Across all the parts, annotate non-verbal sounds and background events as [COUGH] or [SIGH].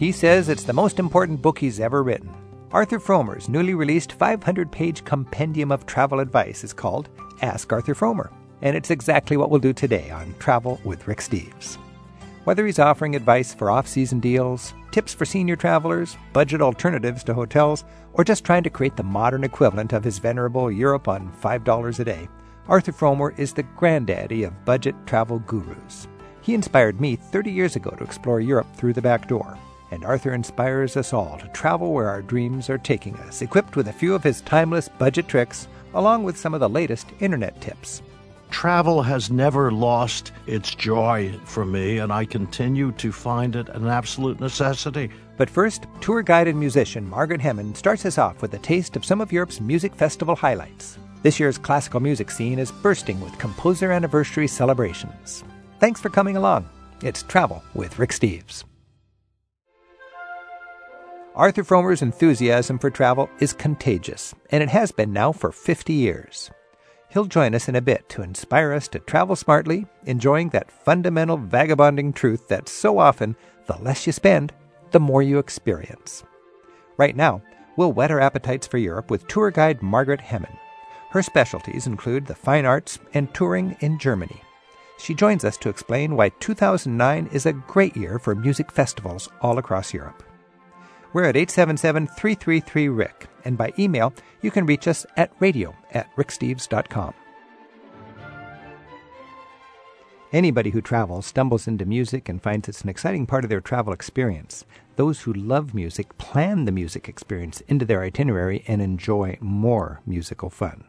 He says it's the most important book he's ever written. Arthur Frommer's newly released 500 page compendium of travel advice is called Ask Arthur Frommer, and it's exactly what we'll do today on Travel with Rick Steves. Whether he's offering advice for off season deals, tips for senior travelers, budget alternatives to hotels, or just trying to create the modern equivalent of his venerable Europe on $5 a day, Arthur Frommer is the granddaddy of budget travel gurus. He inspired me 30 years ago to explore Europe through the back door. And Arthur inspires us all to travel where our dreams are taking us, equipped with a few of his timeless budget tricks, along with some of the latest internet tips. Travel has never lost its joy for me, and I continue to find it an absolute necessity. But first, tour guide and musician Margaret Hemmen starts us off with a taste of some of Europe's music festival highlights. This year's classical music scene is bursting with composer anniversary celebrations. Thanks for coming along. It's Travel with Rick Steves. Arthur Frommer's enthusiasm for travel is contagious, and it has been now for 50 years. He'll join us in a bit to inspire us to travel smartly, enjoying that fundamental vagabonding truth that so often the less you spend, the more you experience. Right now, we'll whet our appetites for Europe with tour guide Margaret Hemmen. Her specialties include the fine arts and touring in Germany. She joins us to explain why 2009 is a great year for music festivals all across Europe. We're at 877 333 Rick, and by email, you can reach us at radio at ricksteves.com. Anybody who travels stumbles into music and finds it's an exciting part of their travel experience. Those who love music plan the music experience into their itinerary and enjoy more musical fun.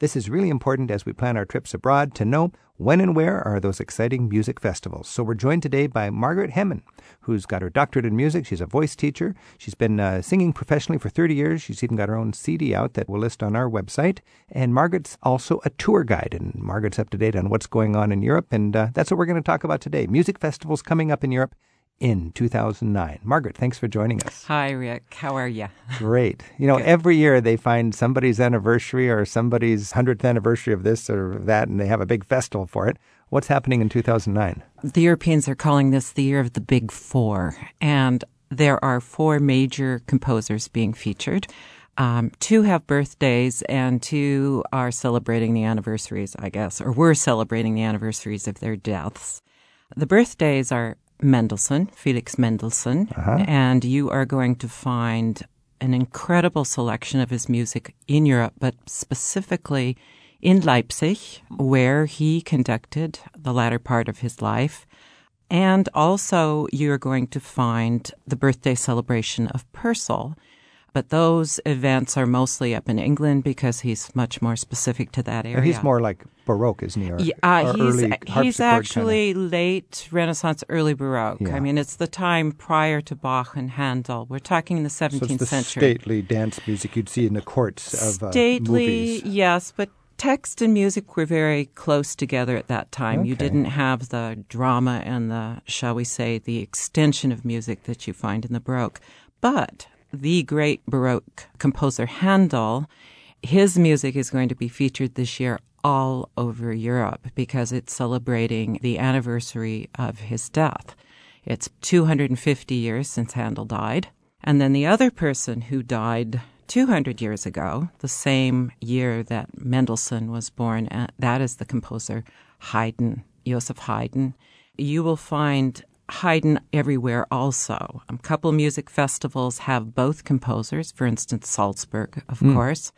This is really important as we plan our trips abroad to know when and where are those exciting music festivals. So we're joined today by Margaret Hemmen, who's got her doctorate in music. She's a voice teacher. She's been uh, singing professionally for 30 years. She's even got her own CD out that we'll list on our website. And Margaret's also a tour guide, and Margaret's up to date on what's going on in Europe. And uh, that's what we're going to talk about today music festivals coming up in Europe in 2009. Margaret, thanks for joining us. Hi, Rick. How are you? Great. You know, Good. every year they find somebody's anniversary or somebody's 100th anniversary of this or that, and they have a big festival for it. What's happening in 2009? The Europeans are calling this the year of the Big Four, and there are four major composers being featured. Um, two have birthdays, and two are celebrating the anniversaries, I guess, or were celebrating the anniversaries of their deaths. The birthdays are Mendelssohn, Felix Mendelssohn, uh-huh. and you are going to find an incredible selection of his music in Europe, but specifically in Leipzig, where he conducted the latter part of his life. And also, you're going to find the birthday celebration of Purcell. But those events are mostly up in England because he's much more specific to that area. He's more like Baroque, isn't he? Or, Yeah, uh, he's he's actually late Renaissance, early Baroque. Yeah. I mean, it's the time prior to Bach and Handel. We're talking the kind of. 17th So it's the century. stately dance music you'd see in the courts of uh, Stately, movies. yes, but text and music were very close together at that time. You didn't have the drama and the, shall we say, the extension of music that you find in the Baroque. But the great Baroque composer Handel, his music is going to be featured this year all over Europe because it's celebrating the anniversary of his death. It's 250 years since Handel died. And then the other person who died 200 years ago, the same year that Mendelssohn was born, uh, that is the composer Haydn, Joseph Haydn. You will find Haydn everywhere also. A couple music festivals have both composers, for instance, Salzburg, of hmm. course.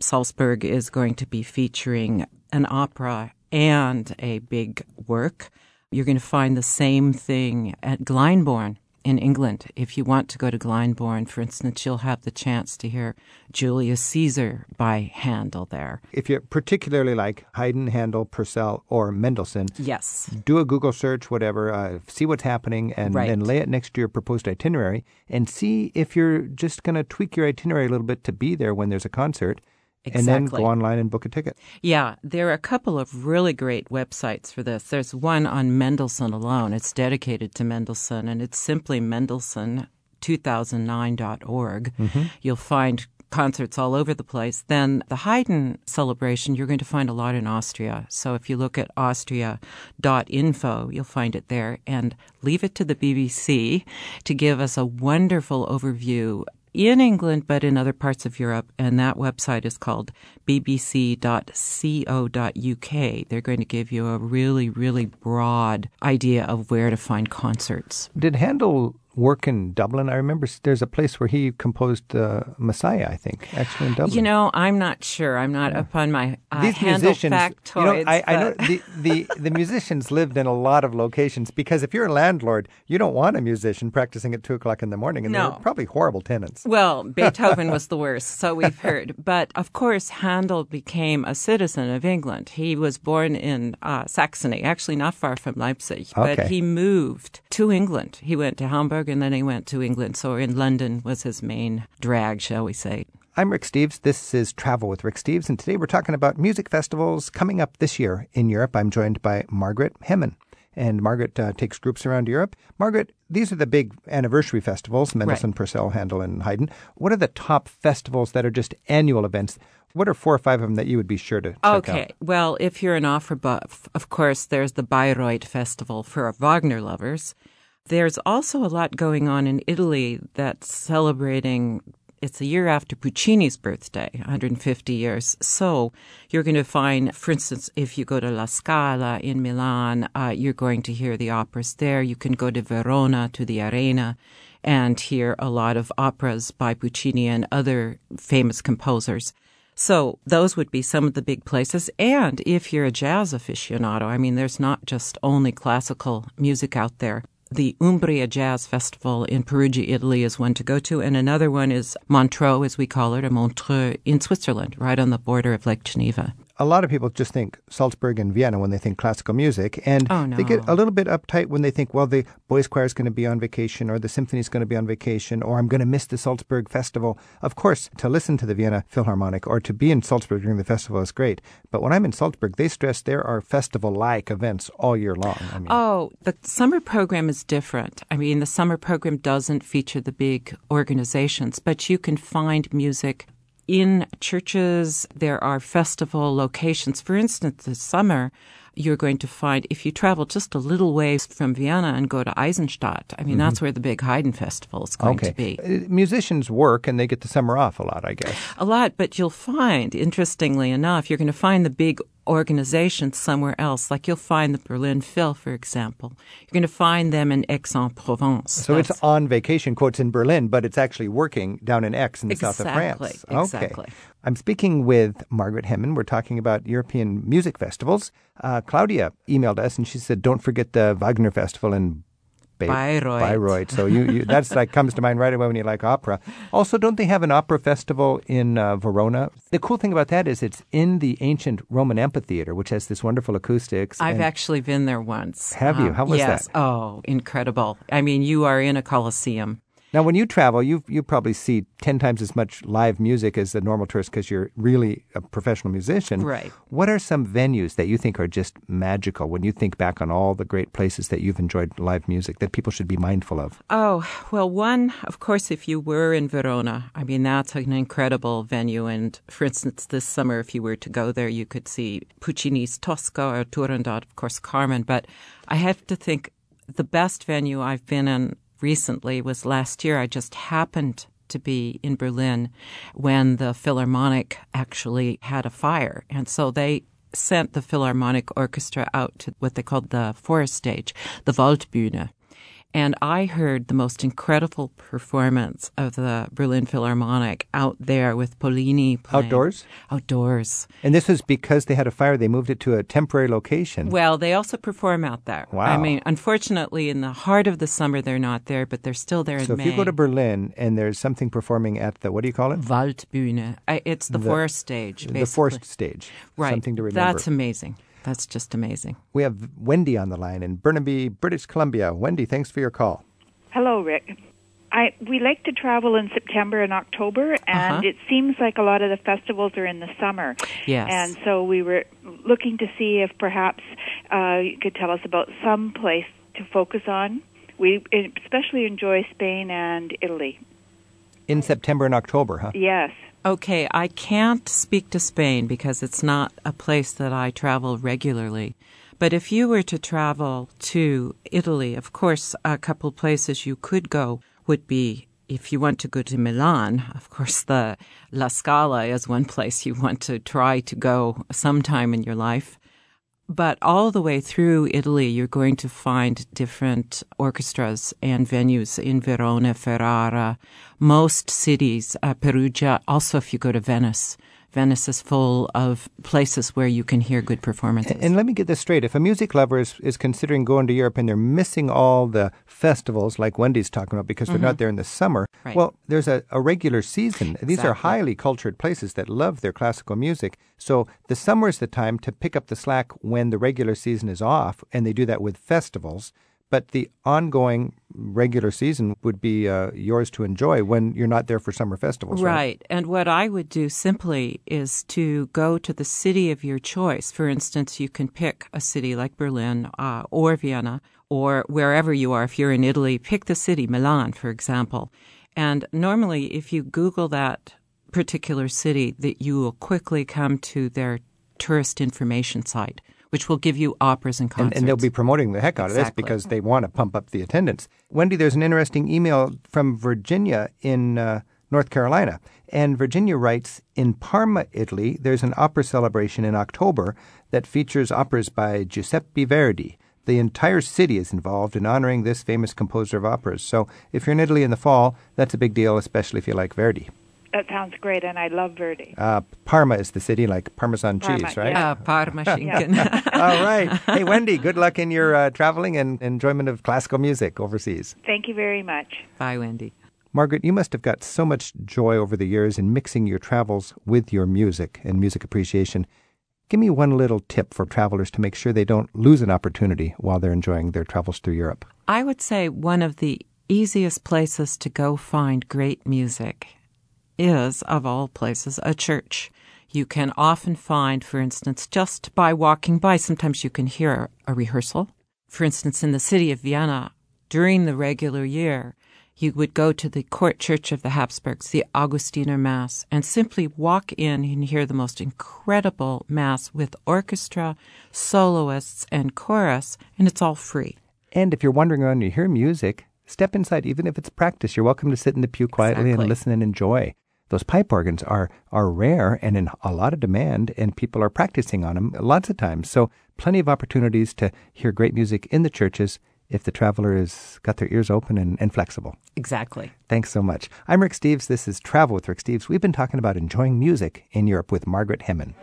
Salzburg is going to be featuring an opera and a big work. You're going to find the same thing at Glyndebourne in England. If you want to go to Glyndebourne, for instance, you'll have the chance to hear Julius Caesar by Handel there. If you particularly like Haydn, Handel, Purcell, or Mendelssohn, Yes. do a Google search, whatever, uh, see what's happening, and Right. then lay it next to your proposed itinerary and see if you're just going to tweak your itinerary a little bit to be there when there's a concert. And then go online and book a ticket. Yeah, there are a couple of really great websites for this. There's one on Mendelssohn alone. It's dedicated to Mendelssohn, and it's simply Mendelssohn2009.org. Mm-hmm. You'll find concerts all over the place. Then the Haydn celebration, you're going to find a lot in Austria. So if you look at austria.info, you'll find it there. And leave it to the BBC to give us a wonderful overview in England, but in other parts of Europe. And that website is called bbc.co.uk. They're going to give you a really, really broad idea of where to find concerts. Did Handel work in Dublin. I remember there's a place where he composed uh, Messiah, I think, actually in Dublin. You know, I'm not sure. I'm not yeah. up on my uh, These musicians, factoids, you know, I, I know the, the, the musicians lived in a lot of locations because if you're a landlord, you don't want a musician practicing at 2 o'clock in the morning, and no. they're probably horrible tenants. Well, [LAUGHS] Beethoven was the worst, so we've heard. But of course, Handel became a citizen of England. He was born in uh, Saxony, actually not far from Leipzig, okay. but he moved to England. He went to Hamburg and then he went to England. So in London was his main drag, shall we say. I'm Rick Steves. This is Travel with Rick Steves, and today we're talking about music festivals coming up this year in Europe. I'm joined by Margaret Hemmen. And Margaret uh, takes groups around Europe. Margaret, these are the big anniversary festivals Mendelssohn, right. Purcell, Handel, and Haydn. What are the top festivals that are just annual events? What are four or five of them that you would be sure to check okay. out? Well, if you're an opera buff, of course, there's the Bayreuth Festival for Wagner lovers. There's also a lot going on in Italy that's celebrating it's a year after Puccini's birthday, 150 years. So you're going to find, for instance, if you go to La Scala in Milan, uh, you're going to hear the operas there. You can go to Verona to the Arena and hear a lot of operas by Puccini and other famous composers. So those would be some of the big places. And if you're a jazz aficionado, I mean, there's not just only classical music out there the Umbria Jazz Festival in Perugia, Italy is one to go to, and another one is Montreux, as we call it, or Montreux in Switzerland, right on the border of Lake Geneva a lot of people just think Salzburg and Vienna when they think classical music, and oh, no. they get a little bit uptight when they think, well, the boys' choir is going to be on vacation, or the symphony is going to be on vacation, or I'm going to miss the Salzburg festival. Of course, to listen to the Vienna Philharmonic or to be in Salzburg during the festival is great, but when I'm in Salzburg, they stress there are festival-like events all year long. I mean, oh, the summer program is different. I mean, the summer program doesn't feature the big organizations, but you can find music in churches, there are festival locations. For instance, this summer, you're going to find if you travel just a little ways from Vienna and go to Eisenstadt. I mean, mm-hmm. that's where the big Haydn festival is going okay. to be. Uh, musicians work and they get the summer off a lot, I guess. A lot, but you'll find, interestingly enough, you're going to find the big organizations somewhere else. Like you'll find the Berlin Phil, for example. You're going to find them in Aix-en-Provence. So That's, it's on vacation, quotes, in Berlin, but it's actually working down in Aix in the exactly, south of France. Exactly. Okay. I'm speaking with Margaret Hemmen. We're talking about European music festivals. Uh, Claudia emailed us and she said, don't forget the Wagner Festival in Bayreuth. Bayreuth. So you, you that's like comes to mind right away when you like opera. Also, don't they have an opera festival in uh, Verona? The cool thing about that is it's in the ancient Roman amphitheater, which has this wonderful acoustics. I've actually been there once. Have um, you? How was yes. that? Oh, incredible! I mean, you are in a coliseum. Now, when you travel, you you probably see ten times as much live music as the normal tourist because you're really a professional musician. Right. What are some venues that you think are just magical when you think back on all the great places that you've enjoyed live music that people should be mindful of? Oh well, one of course, if you were in Verona, I mean that's an incredible venue. And for instance, this summer, if you were to go there, you could see Puccini's Tosca or Turandot, of course, Carmen. But I have to think the best venue I've been in recently was last year. I just happened to be in Berlin when the Philharmonic actually had a fire. And so they sent the Philharmonic Orchestra out to what they called the forest stage, the Waldbühne. And I heard the most incredible performance of the Berlin Philharmonic out there with Pollini playing. Outdoors? Outdoors. And this was because they had a fire, they moved it to a temporary location. Well, they also perform out there. Wow. I mean, unfortunately, in the heart of the summer, they're not there, but they're still there in so May. So if you go to Berlin and there's something performing at the, what do you call it? Waldbühne. It's the, the forest stage, basically. The forest stage. Right. Something to remember. That's amazing. That's just amazing. We have Wendy on the line in Burnaby, British Columbia. Wendy, thanks for your call. Hello, Rick. I we like to travel in September and October, and uh-huh. it seems like a lot of the festivals are in the summer. Yes. And so we were looking to see if perhaps uh, you could tell us about some place to focus on. We especially enjoy Spain and Italy. In September and October, huh? Yes. Okay, I can't speak to Spain because it's not a place that I travel regularly. But if you were to travel to Italy, of course, a couple places you could go would be if you want to go to Milan, of course, the La Scala is one [LAUGHS] place you want to try to go sometime in your life. But all the way through Italy, you're going to find different orchestras and venues in Verona, Ferrara, most cities, uh, Perugia. Also, if you go to Venice, Venice is full of places where you can hear good performances. And let me get this straight. If a music lover is, is considering going to Europe and they're missing all the festivals like Wendy's talking about because they're not mm-hmm. there in the summer, Right. well, there's a, a regular season. These are highly cultured places that love their classical music. So the summer is the time to pick up the slack when the regular season is off, and they do that with festivals. But the ongoing regular season would be uh, yours to enjoy when you're not there for summer festivals, right? Right. And what I would do simply is to go to the city of your choice. For instance, you can pick a city like Berlin uh, or Vienna or wherever you are. If you're in Italy, pick the city, Milan, for example. And normally, if you Google that particular city, that you will quickly come to their tourist information site, which will give you operas and And, concerts. and they'll be promoting the heck out of this because they want to pump up the attendance. Wendy, there's an interesting email from Virginia in uh, North Carolina. And Virginia writes In Parma, Italy, there's an opera celebration in October that features operas by Giuseppe Verdi. The entire city is involved in honoring this famous composer of operas. So if you're in Italy in the fall, that's a big deal, especially if you like Verdi. That sounds great, and I love Verdi. Uh, Parma is the city, like Parmesan Parma, cheese, right? Ah, Parma [LAUGHS] Schinken. All right. Hey, Wendy, good luck in your uh, traveling and enjoyment of classical music overseas. Thank you very much. Bye, Wendy. Margaret, you must have got so much joy over the years in mixing your travels with your music and music appreciation. Give me one little tip for travelers to make sure they don't lose an opportunity while they're enjoying their travels through Europe. I would say one of the easiest places to go find great music is, of all places, a church. You can often find, for instance, just by walking by, sometimes you can hear a rehearsal. For instance, in the city of Vienna, during the regular year, you would go to the court church of the Habsburgs, the Augustiner Mass, and simply walk in and hear the most incredible Mass with orchestra, soloists, and chorus, and it's all free. And if you're wandering around and you hear music, step inside, even if it's practice. You're welcome to sit in the pew quietly Exactly. and listen and enjoy. Those pipe organs are, are rare and in a lot of demand, and people are practicing on them lots of times. So, plenty of opportunities to hear great music in the churches if the traveler has got their ears open and, and flexible. Exactly. Thanks so much. I'm Rick Steves. This is Travel with Rick Steves. We've been talking about enjoying music in Europe with Margaret Hemmen.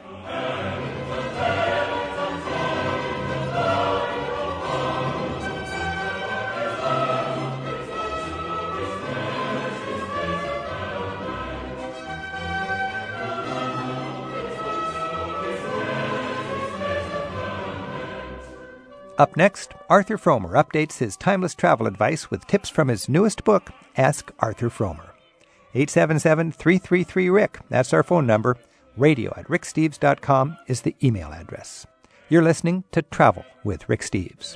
Up next, Arthur Frommer updates his timeless travel advice with tips from his newest book, Ask Arthur Frommer. 877 333 Rick. That's our phone number. Radio at ricksteves.com is the email address. You're listening to Travel with Rick Steves.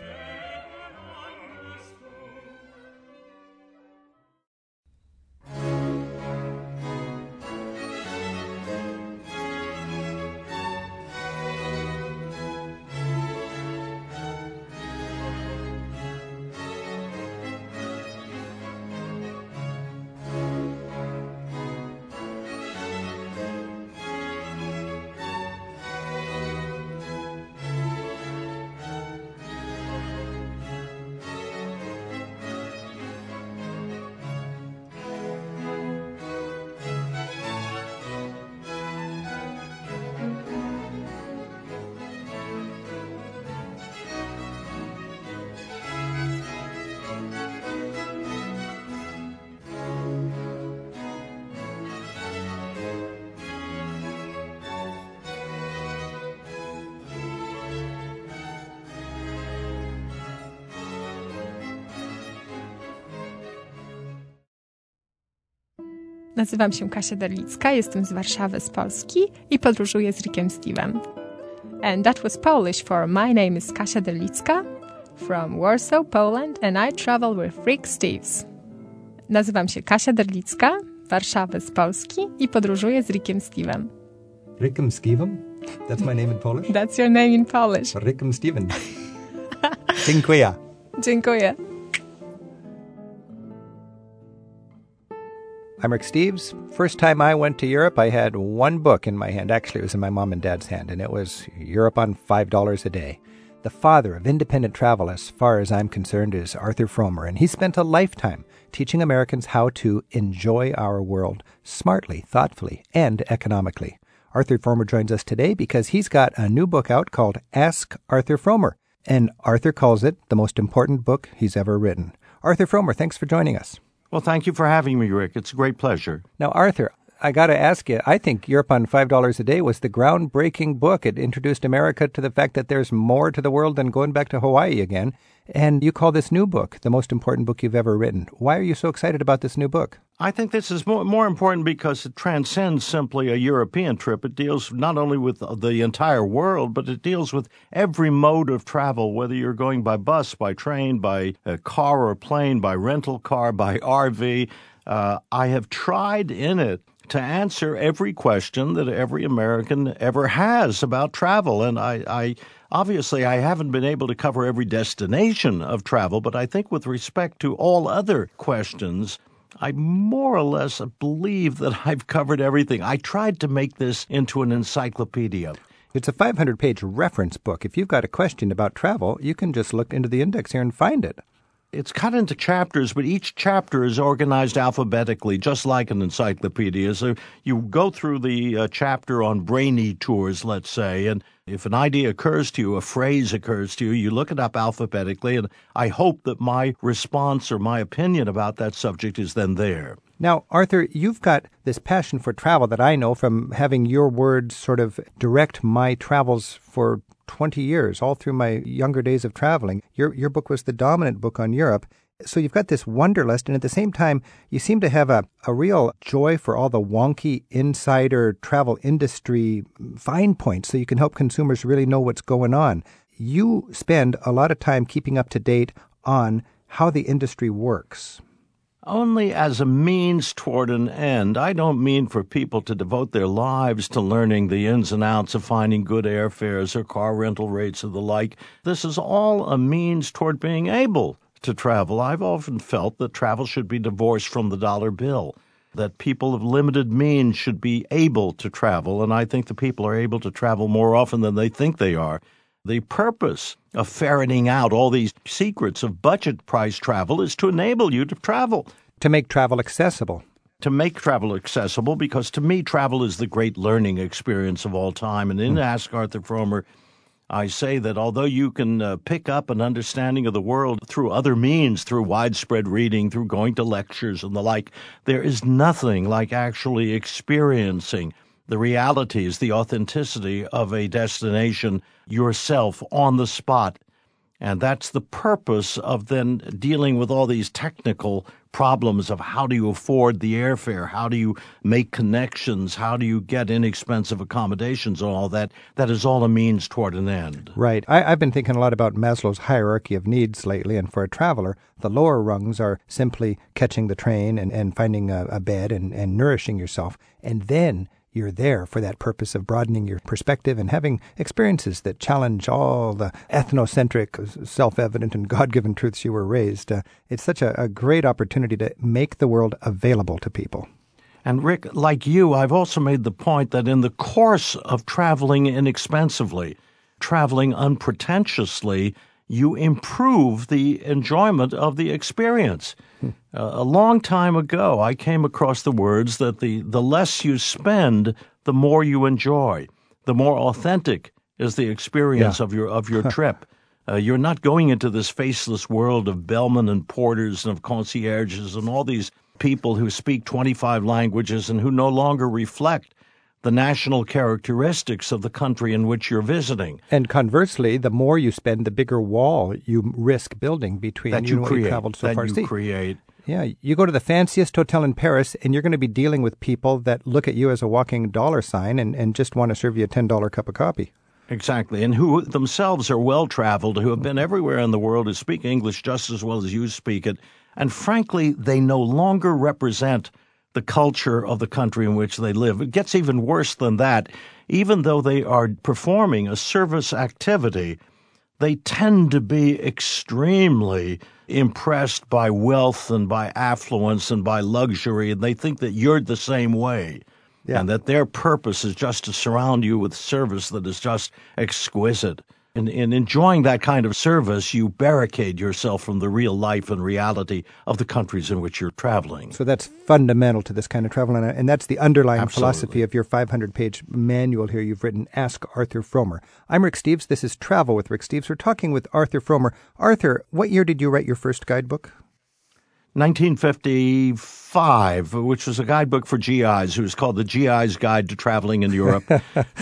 Nazywam się Kasia Derlicka, jestem z Warszawy, z Polski i podróżuję z Rickiem Steve'em. And that was Polish for My name is Kasia Derlicka from Warsaw, Poland and I travel with Rick Steves. Nazywam się Kasia Derlicka, Warszawy z Polski i podróżuję z Rickiem Steve'em. Rickem Steven? That's my name in Polish? That's your name in Polish. Rickem Steven. Dziękuję. Dziękuję. I'm Rick Steves. First time I went to Europe, I had one book in my hand. Actually, it was in my mom and dad's hand, and it was Europe on $5 a day. The father of independent travel, as far as I'm concerned, is Arthur Frommer, and he spent a lifetime teaching Americans how to enjoy our world smartly, thoughtfully, and economically. Arthur Frommer joins us today because he's got a new book out called Ask Arthur Frommer, and Arthur calls it the most important book he's ever written. Arthur Frommer, thanks for joining us. Well, thank you for having me, Rick. It's a great pleasure. Now, Arthur, I got to ask you, I think Europe on $5 a Day was the groundbreaking book. It introduced America to the fact that there's more to the world than going back to Hawaii again. And you call this new book the most important book you've ever written. Why are you so excited about this new book? I think this is more, important because it transcends simply a European trip. It deals not only with the entire world, but it deals with every mode of travel, whether you're going by bus, by train, by car or plane, by rental car, by RV. Uh, I have tried in it to answer every question that every American ever has about travel. And I, I obviously I haven't been able to cover every destination of travel, but I think with respect to all other questions, I more or less believe that [LAUGHS] I've covered everything. I tried to make this into an encyclopedia. It's a 500 page reference book. If you've got a question about travel, you can just look into the index here and find it. It's cut into chapters, but each chapter is organized alphabetically, just like an encyclopedia. So you go through the uh, chapter on brainy tours, let's say, and if an idea occurs to you, a phrase occurs to you, you look it up alphabetically, and I hope that my response or my opinion about that subject is then there. Now, Arthur, you've got this passion for travel that I know from having your words sort of direct my travels for 20 years, all through my younger days of traveling. Your, your book was the dominant book on Europe. So you've got this wanderlust, and at the same time, you seem to have a, a real joy for all the wonky insider travel industry fine points so you can help consumers really know what's going on. You spend a lot of time keeping up to date on how the industry works only as a means toward an end. I don't mean for people to devote their lives to learning the ins and outs of finding good airfares or car rental rates or the like. This is all a means toward being able to travel. I've often felt that travel should be divorced from the dollar bill. That people of limited means should be able to travel, and I think the people are able to travel more often than they think they are. The purpose of ferreting out all these secrets of budget price travel is to enable you to travel. To make travel accessible. To make travel accessible, because to me, travel is the great learning experience of all time. And in mm. Ask Arthur Frommer, I say that although you can uh, pick up an understanding of the world through other means, through widespread reading, through going to lectures and the like, there is nothing like actually experiencing the realities, the authenticity of a destination yourself on the spot. And that's the purpose of then dealing with all these technical problems of how do you afford the airfare, how do you make connections, how do you get inexpensive accommodations, and all that. That is all a means toward an end. Right. I, have been thinking a lot about Maslow's hierarchy of needs lately, and for a traveler, the lower rungs are simply catching the train and, and finding a, a bed and, and nourishing yourself. And then you're there for that purpose of broadening your perspective and having experiences that challenge all the ethnocentric, self evident, and God given truths you were raised. Uh, it's such a, a great opportunity to make the world available to people. And Rick, like you, I've also made the point that in the course of traveling inexpensively, traveling unpretentiously, you improve the enjoyment of the experience. Hmm. Uh, a long time ago, I came across the words that the, the less you spend, the more you enjoy, the more authentic is the experience yeah. of your of your [LAUGHS] trip. Uh, you're not going into this faceless world of bellmen and porters and of concierges and all these people who speak 25 languages and who no longer reflect the national characteristics of the country in which you're visiting. And conversely, the more you spend, the bigger wall you risk building between that you, you create, you traveled so that far. you See, create. Yeah, you go to the fanciest hotel in Paris, and you're going to be dealing with people that look at you as a walking dollar sign and, and just want to serve you a ten dollar cup of coffee. Exactly, and who themselves are well traveled, who have been everywhere in the world, who speak English just as well as you speak it, and frankly, they no longer represent the culture of the country in which they live. It gets even worse than that. Even though they are performing a service activity, they tend to be extremely impressed by wealth and by affluence and by luxury, and they think that you're the same way. Yeah. And that their purpose is just to surround you with service that is just exquisite. In, in enjoying that kind of service, you barricade yourself from the real life and reality of the countries in which you're traveling. So that's fundamental to this kind of travel, and, uh, and that's the underlying Absolutely. philosophy of your 500 page manual here you've written, Ask Arthur Frommer. I'm Rick Steves. This is Travel with Rick Steves. We're talking with Arthur Frommer. Arthur, what year did you write your first guidebook? 1955, which was a guidebook for GIs. It was called The GI's Guide to Traveling in Europe. [LAUGHS]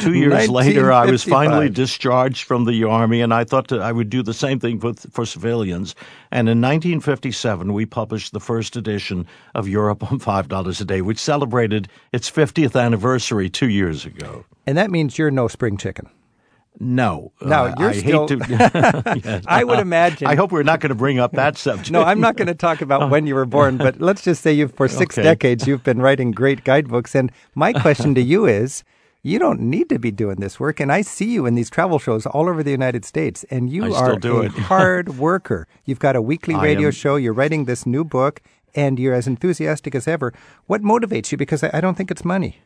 Two years later, I was finally discharged from the Army, and I thought I would do the same thing for, for civilians. And in 1957, we published the first edition of Europe on $5 a day, which celebrated its 50th anniversary two years ago. And that means you're no spring chicken. No. No, uh, you're I still. To, [LAUGHS] yes. I would imagine. I hope we're not going to bring up that [LAUGHS] subject. no, I'm not going to talk about when you were born, but [LAUGHS] let's just say you've for six okay. decades you've been writing great guidebooks. And my question to you is. You don't need to be doing this work, and I see you in these travel shows all over the United States, and you I are a hard worker. You've got a weekly radio am... show. You're writing this new book, and you're as enthusiastic as ever. What motivates you? Because I don't think it's money.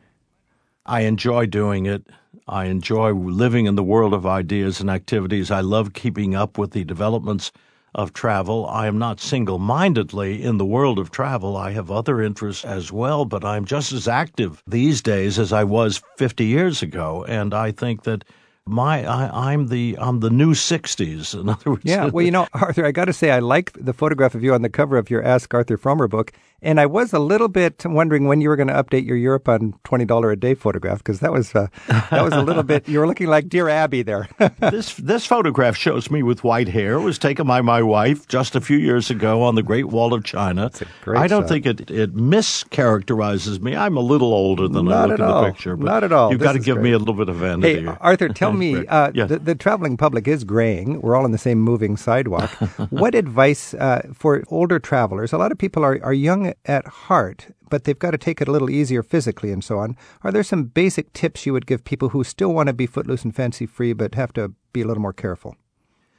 I enjoy doing it. I enjoy living in the world of ideas and activities. I love keeping up with the developments of travel. I am not single mindedly in the world of travel. I have other interests as well, but I'm just as active these days as I was 50 years ago. And I think that my I, am the I'm the new '60s. In [LAUGHS] other words, yeah. Well, you know, Arthur, I got to say, I like the photograph of you on the cover of your Ask Arthur Frommer book, and I was a little bit wondering when you were going to update your Europe on twenty dollar a day photograph because that was uh, that was a little bit. You were looking like dear Abby there. [LAUGHS] this this photograph shows me with white hair. It was taken by my wife just a few years ago on the Great Wall of China. I don't shot. think it it mischaracterizes me. I'm a little older than Not I look in all. the picture. Not at all. You've this got to give great. me a little bit of vanity. Hey, Arthur, tell [LAUGHS] me. Uh, yes. the, the, traveling public is graying. We're all on the same moving sidewalk. [LAUGHS] what advice uh, for older travelers? A lot of people are, are young at heart, but they've got to take it a little easier physically and so on. Are there some basic tips you would give people who still want to be footloose and fancy free, but have to be a little more careful?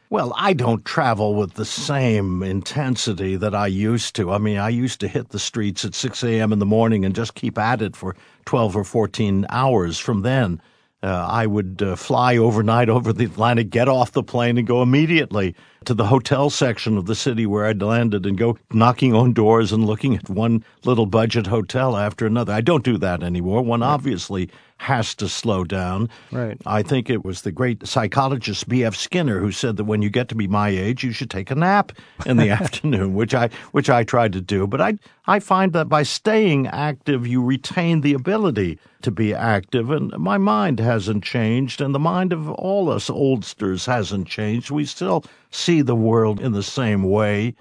Well, I don't travel with the same intensity that I used to. I mean, I used to hit the streets at 6 a.m. in the morning and just keep at it for 12 or 14 hours from then. Uh, I would uh, fly overnight over the Atlantic, get off the plane, and go immediately to the hotel section of the city where I'd landed and go knocking on doors and looking at one little budget hotel after another. I don't do that anymore. One obviously has to slow down. Right. I think it was the great psychologist B.F. Skinner who said that when you get to be my age, you should take a nap in the [LAUGHS] afternoon, which I which I tried to do. But I I find that by staying active, you retain the ability to be active, and my mind hasn't changed, and the mind of all us oldsters hasn't changed. We still see the world in the same way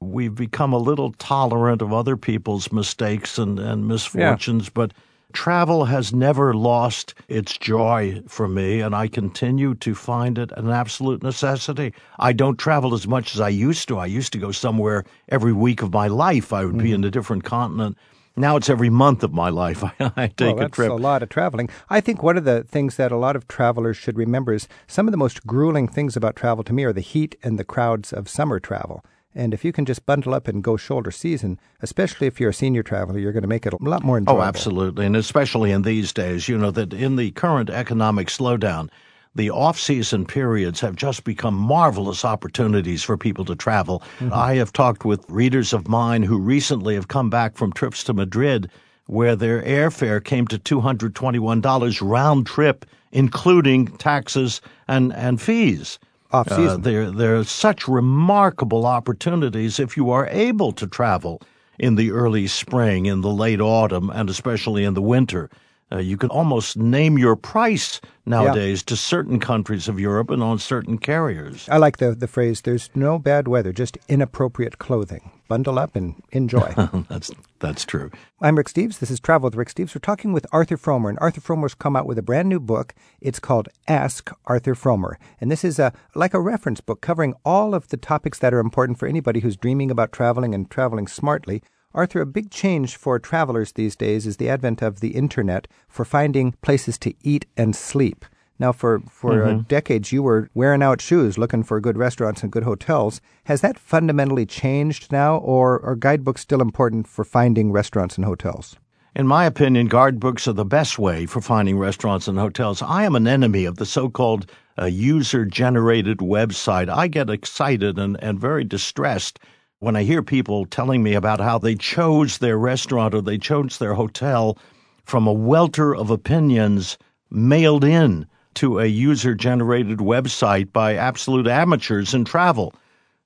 we've become a little tolerant of other people's mistakes and, and misfortunes, yeah. but Travel has never lost its joy for me, and I continue to find it an absolute necessity. I don't travel as much as I used to. I used to go somewhere every week of my life. I would mm-hmm. be in a different continent. Now it's every month of my life. [LAUGHS] I, take well, a trip. That's a lot of traveling. I think one of the things that a lot of travelers should remember is some of the most grueling things about travel to me are the heat and the crowds of summer travel. And if you can just bundle up and go shoulder season, especially if you're a senior traveler, you're going to make it a lot more oh, enjoyable. Oh, absolutely. And especially in these days, you know, that in the current economic slowdown, the off season periods have just become marvelous opportunities for people to travel. Mm-hmm. I have talked with readers of mine who recently have come back from trips to Madrid where their airfare came to $221 round trip, including taxes and, and fees off season. Uh, there, there are such remarkable opportunities if you are able to travel in the early spring, in the late autumn, and especially in the winter. Uh, you can almost name your price nowadays yeah. to certain countries of Europe and on certain carriers. I like the, the phrase, there's no bad weather, just inappropriate clothing. Bundle up and enjoy. [LAUGHS] that's, that's true. I'm Rick Steves. This is Travel with Rick Steves. We're talking with Arthur Frommer, and Arthur Frommer's come out with a brand new book. It's called Ask Arthur Frommer. And this is a, like a reference book covering all of the topics that are important for anybody who's dreaming about traveling and traveling smartly. Arthur, a big change for travelers these days is the advent of the internet for finding places to eat and sleep. Now, for, for Mm-hmm. decades, you were wearing out shoes looking for good restaurants and good hotels. Has that fundamentally changed now, or are guidebooks still important for finding restaurants and hotels? In my opinion, guidebooks are the best way for finding restaurants and hotels. I am an enemy of the so called uh, user generated website. I get excited and, and very distressed when I hear people telling me about how they chose their restaurant or they chose their hotel from a welter of opinions mailed in to a user generated website by absolute amateurs in travel.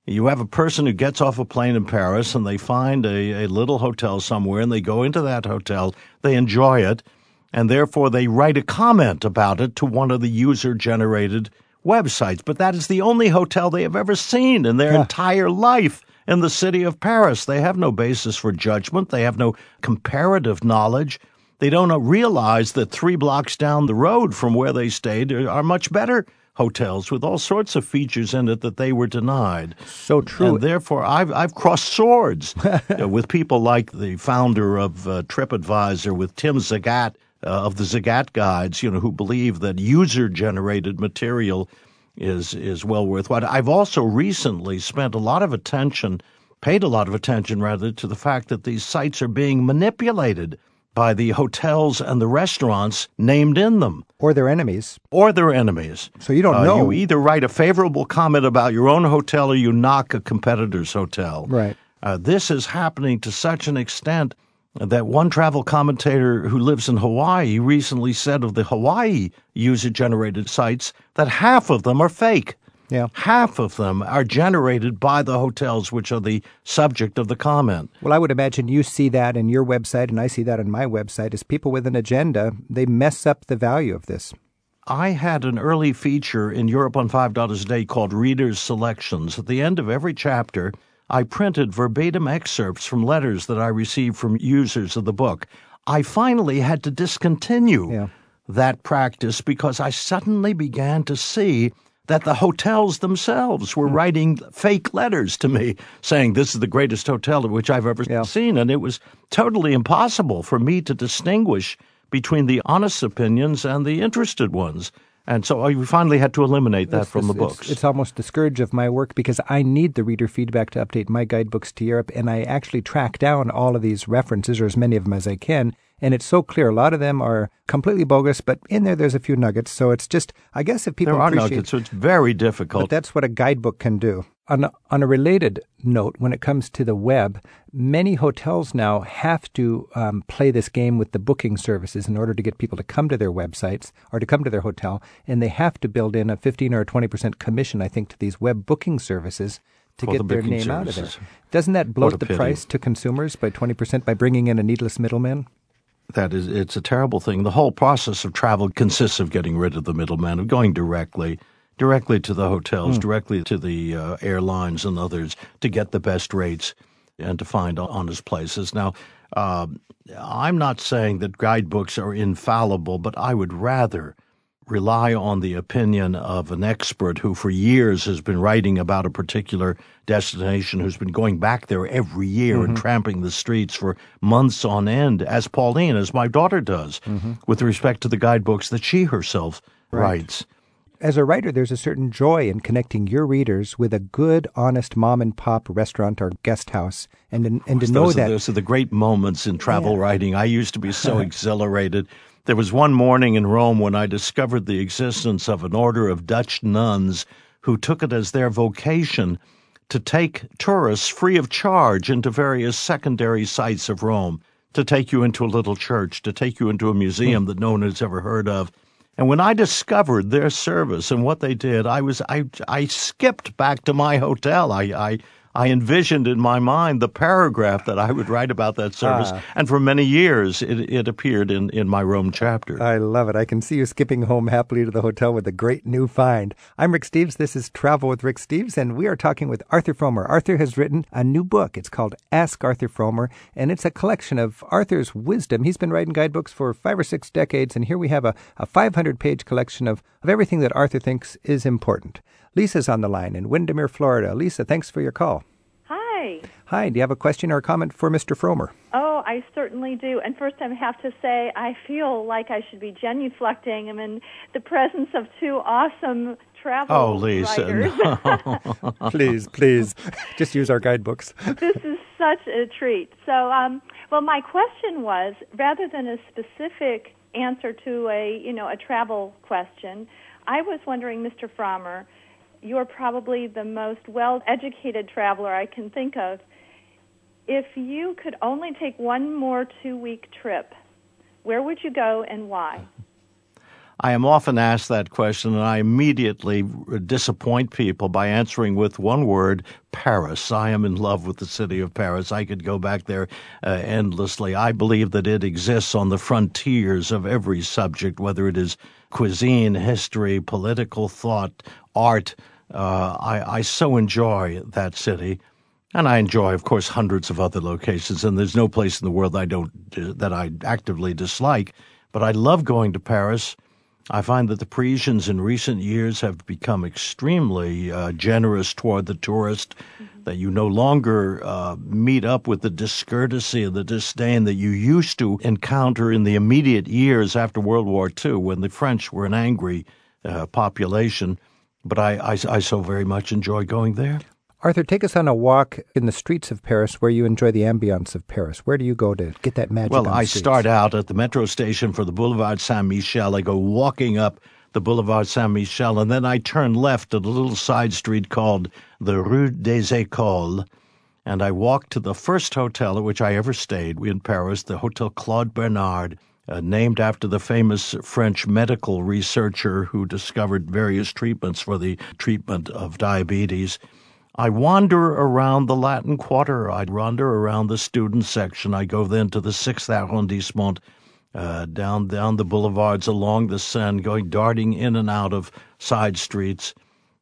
You have a person who gets off a plane in Paris and they find a, a little hotel somewhere and they go into that hotel, they enjoy it, and therefore they write a comment about it to one of the user generated websites. But that is the only hotel they have ever seen in their entire life in the city of Paris. They have no basis for judgment, they have no comparative knowledge. They don't realize that three blocks down the road from where they stayed are are much better hotels with all sorts of features in it that they were denied. So true. And therefore, I've I've crossed swords [LAUGHS] with people like the founder of uh, TripAdvisor, with Tim Zagat uh, of the Zagat Guides, you know, who believe that user-generated material is is well worthwhile. I've also recently spent a lot of attention, paid a lot of attention rather, to the fact that these sites are being manipulated by the hotels and the restaurants named in them or their enemies. or their enemies. So you don't Uh, know. You either write a favorable comment about your own hotel or you knock a competitor's hotel. Right. Uh, this is happening to such an extent that one travel commentator who lives in Hawaii recently said of the Hawaii user generated sites that half of them are fake. Yeah. Half of them are generated by the hotels which are the subject of the comment. Well, I would imagine you see that in your website, and I see that on my website. As people with an agenda, they mess up the value of this. I had an early feature in Europe on $5 a day called Reader's Selections. At the end of every chapter, I printed verbatim excerpts from letters that I received from users of the book. I finally had to discontinue Yeah. that practice because I suddenly began to see that the hotels themselves were hmm. writing fake letters to me saying this is the greatest hotel which I've ever Yeah. seen and it was totally impossible for me to distinguish between the honest opinions and the interested ones. And so oh, I finally had to eliminate that from the It's- books. It's, almost the scourge of my work because I need the reader feedback to update my guidebooks to Europe, and I actually track down all of these references, or as many of them as I can. And it's so clear. A lot of them are completely bogus, but in there, there's a few nuggets. So it's just, I guess, if people there are appreciate, nuggets, so it's very difficult. but that's what a guidebook can do. On a, on a related note, when it comes to the web, many hotels now have to um, play this game with the booking services in order to get people to come to their websites or to come to their hotel, and they have to build in a 15 or 20 percent commission, I think, to these web booking services to For the get their name out of there. Doesn't that bloat the pity. price to consumers by 20 percent by bringing in a needless middleman? That is, it's a terrible thing. The whole process of travel consists of getting rid of the middleman, of going directly, directly to the hotels, directly to the uh, airlines and others to get the best rates and to find honest places. Now, um I'm not saying that guidebooks are infallible, but I would rather rely on the opinion of an expert who for years has been writing about a particular destination, who's been going back there every year and tramping the streets for months on end, as Pauline, as my daughter does, with respect to the guidebooks that she herself writes. As a writer, there's a certain joy in connecting your readers with a good, honest mom and pop restaurant or guest house, and and, and to know those, that are, those are the great moments in travel writing. I used to be so [LAUGHS] exhilarated. There was one morning in Rome when I discovered the existence of an order of Dutch nuns who took it as their vocation to take tourists free of charge into various secondary sites of Rome, to take you into a little church, to take you into a museum hmm. that no one has ever heard of. And when I discovered their service and what they did, I was I I skipped back to my hotel. I I I envisioned in my mind the paragraph that I would write about that service, ah. and for many years it, it appeared in, in my Rome chapter. I love it. I can see you skipping home happily to the hotel with a great new find. I'm Rick Steves. This is Travel with Rick Steves, and we are talking with Arthur Frommer. Arthur has written a new book. It's called Ask Arthur Frommer, and it's a collection of Arthur's wisdom. He's been writing guidebooks for five or six decades, and here we have a, a 500 page collection of, of everything that Arthur thinks is important. Lisa's on the line in Windermere, Florida. Lisa, thanks for your call. Hi, Hi. Hi, do you have a question or a comment for Mr. Frommer? Oh, I certainly do. And first, I have to say, I feel like I should be genuflecting. I'm in the presence of two awesome travel oh, Lisa, writers. no. [LAUGHS] please, please, just use our guidebooks. this is such a treat. So, um, well, my question was rather than a specific answer to a you know a travel question, I was wondering, Mr. Frommer, you're probably the most well-educated traveler I can think of. If you could only take one more two-week trip, where would you go and why? I am often asked that question, and I immediately disappoint people by answering with one word Paris. I am in love with the city of Paris. I could go back there uh, endlessly. I believe that it exists on the frontiers of every subject, whether it is cuisine, history, political thought, art. Uh, I, I so enjoy that city. And I enjoy, of course, hundreds of other locations, and there's no place in the world I don't that I actively dislike. But I love going to Paris. I find that the Parisians in recent years have become extremely uh, generous toward the tourist, mm-hmm. that you no longer uh, meet up with the discourtesy and the disdain that you used to encounter in the immediate years after World War II when the French were an angry uh, population. But I, I, I so very much enjoy going there. Arthur, take us on a walk in the streets of Paris where you enjoy the ambiance of Paris. Where do you go to get that magic? Well, I streets? start out at the metro station for the Boulevard Saint Michel. I go walking up the Boulevard Saint Michel, and then I turn left at a little side street called the Rue des Écoles. And I walk to the first hotel at which I ever stayed in Paris, the Hotel Claude Bernard. Uh, named after the famous French medical researcher who discovered various treatments for the treatment of diabetes. I wander around the Latin Quarter. I wander around the student section. I go then to the sixth arrondissement, uh, down down the boulevards along the Seine, going darting in and out of side streets,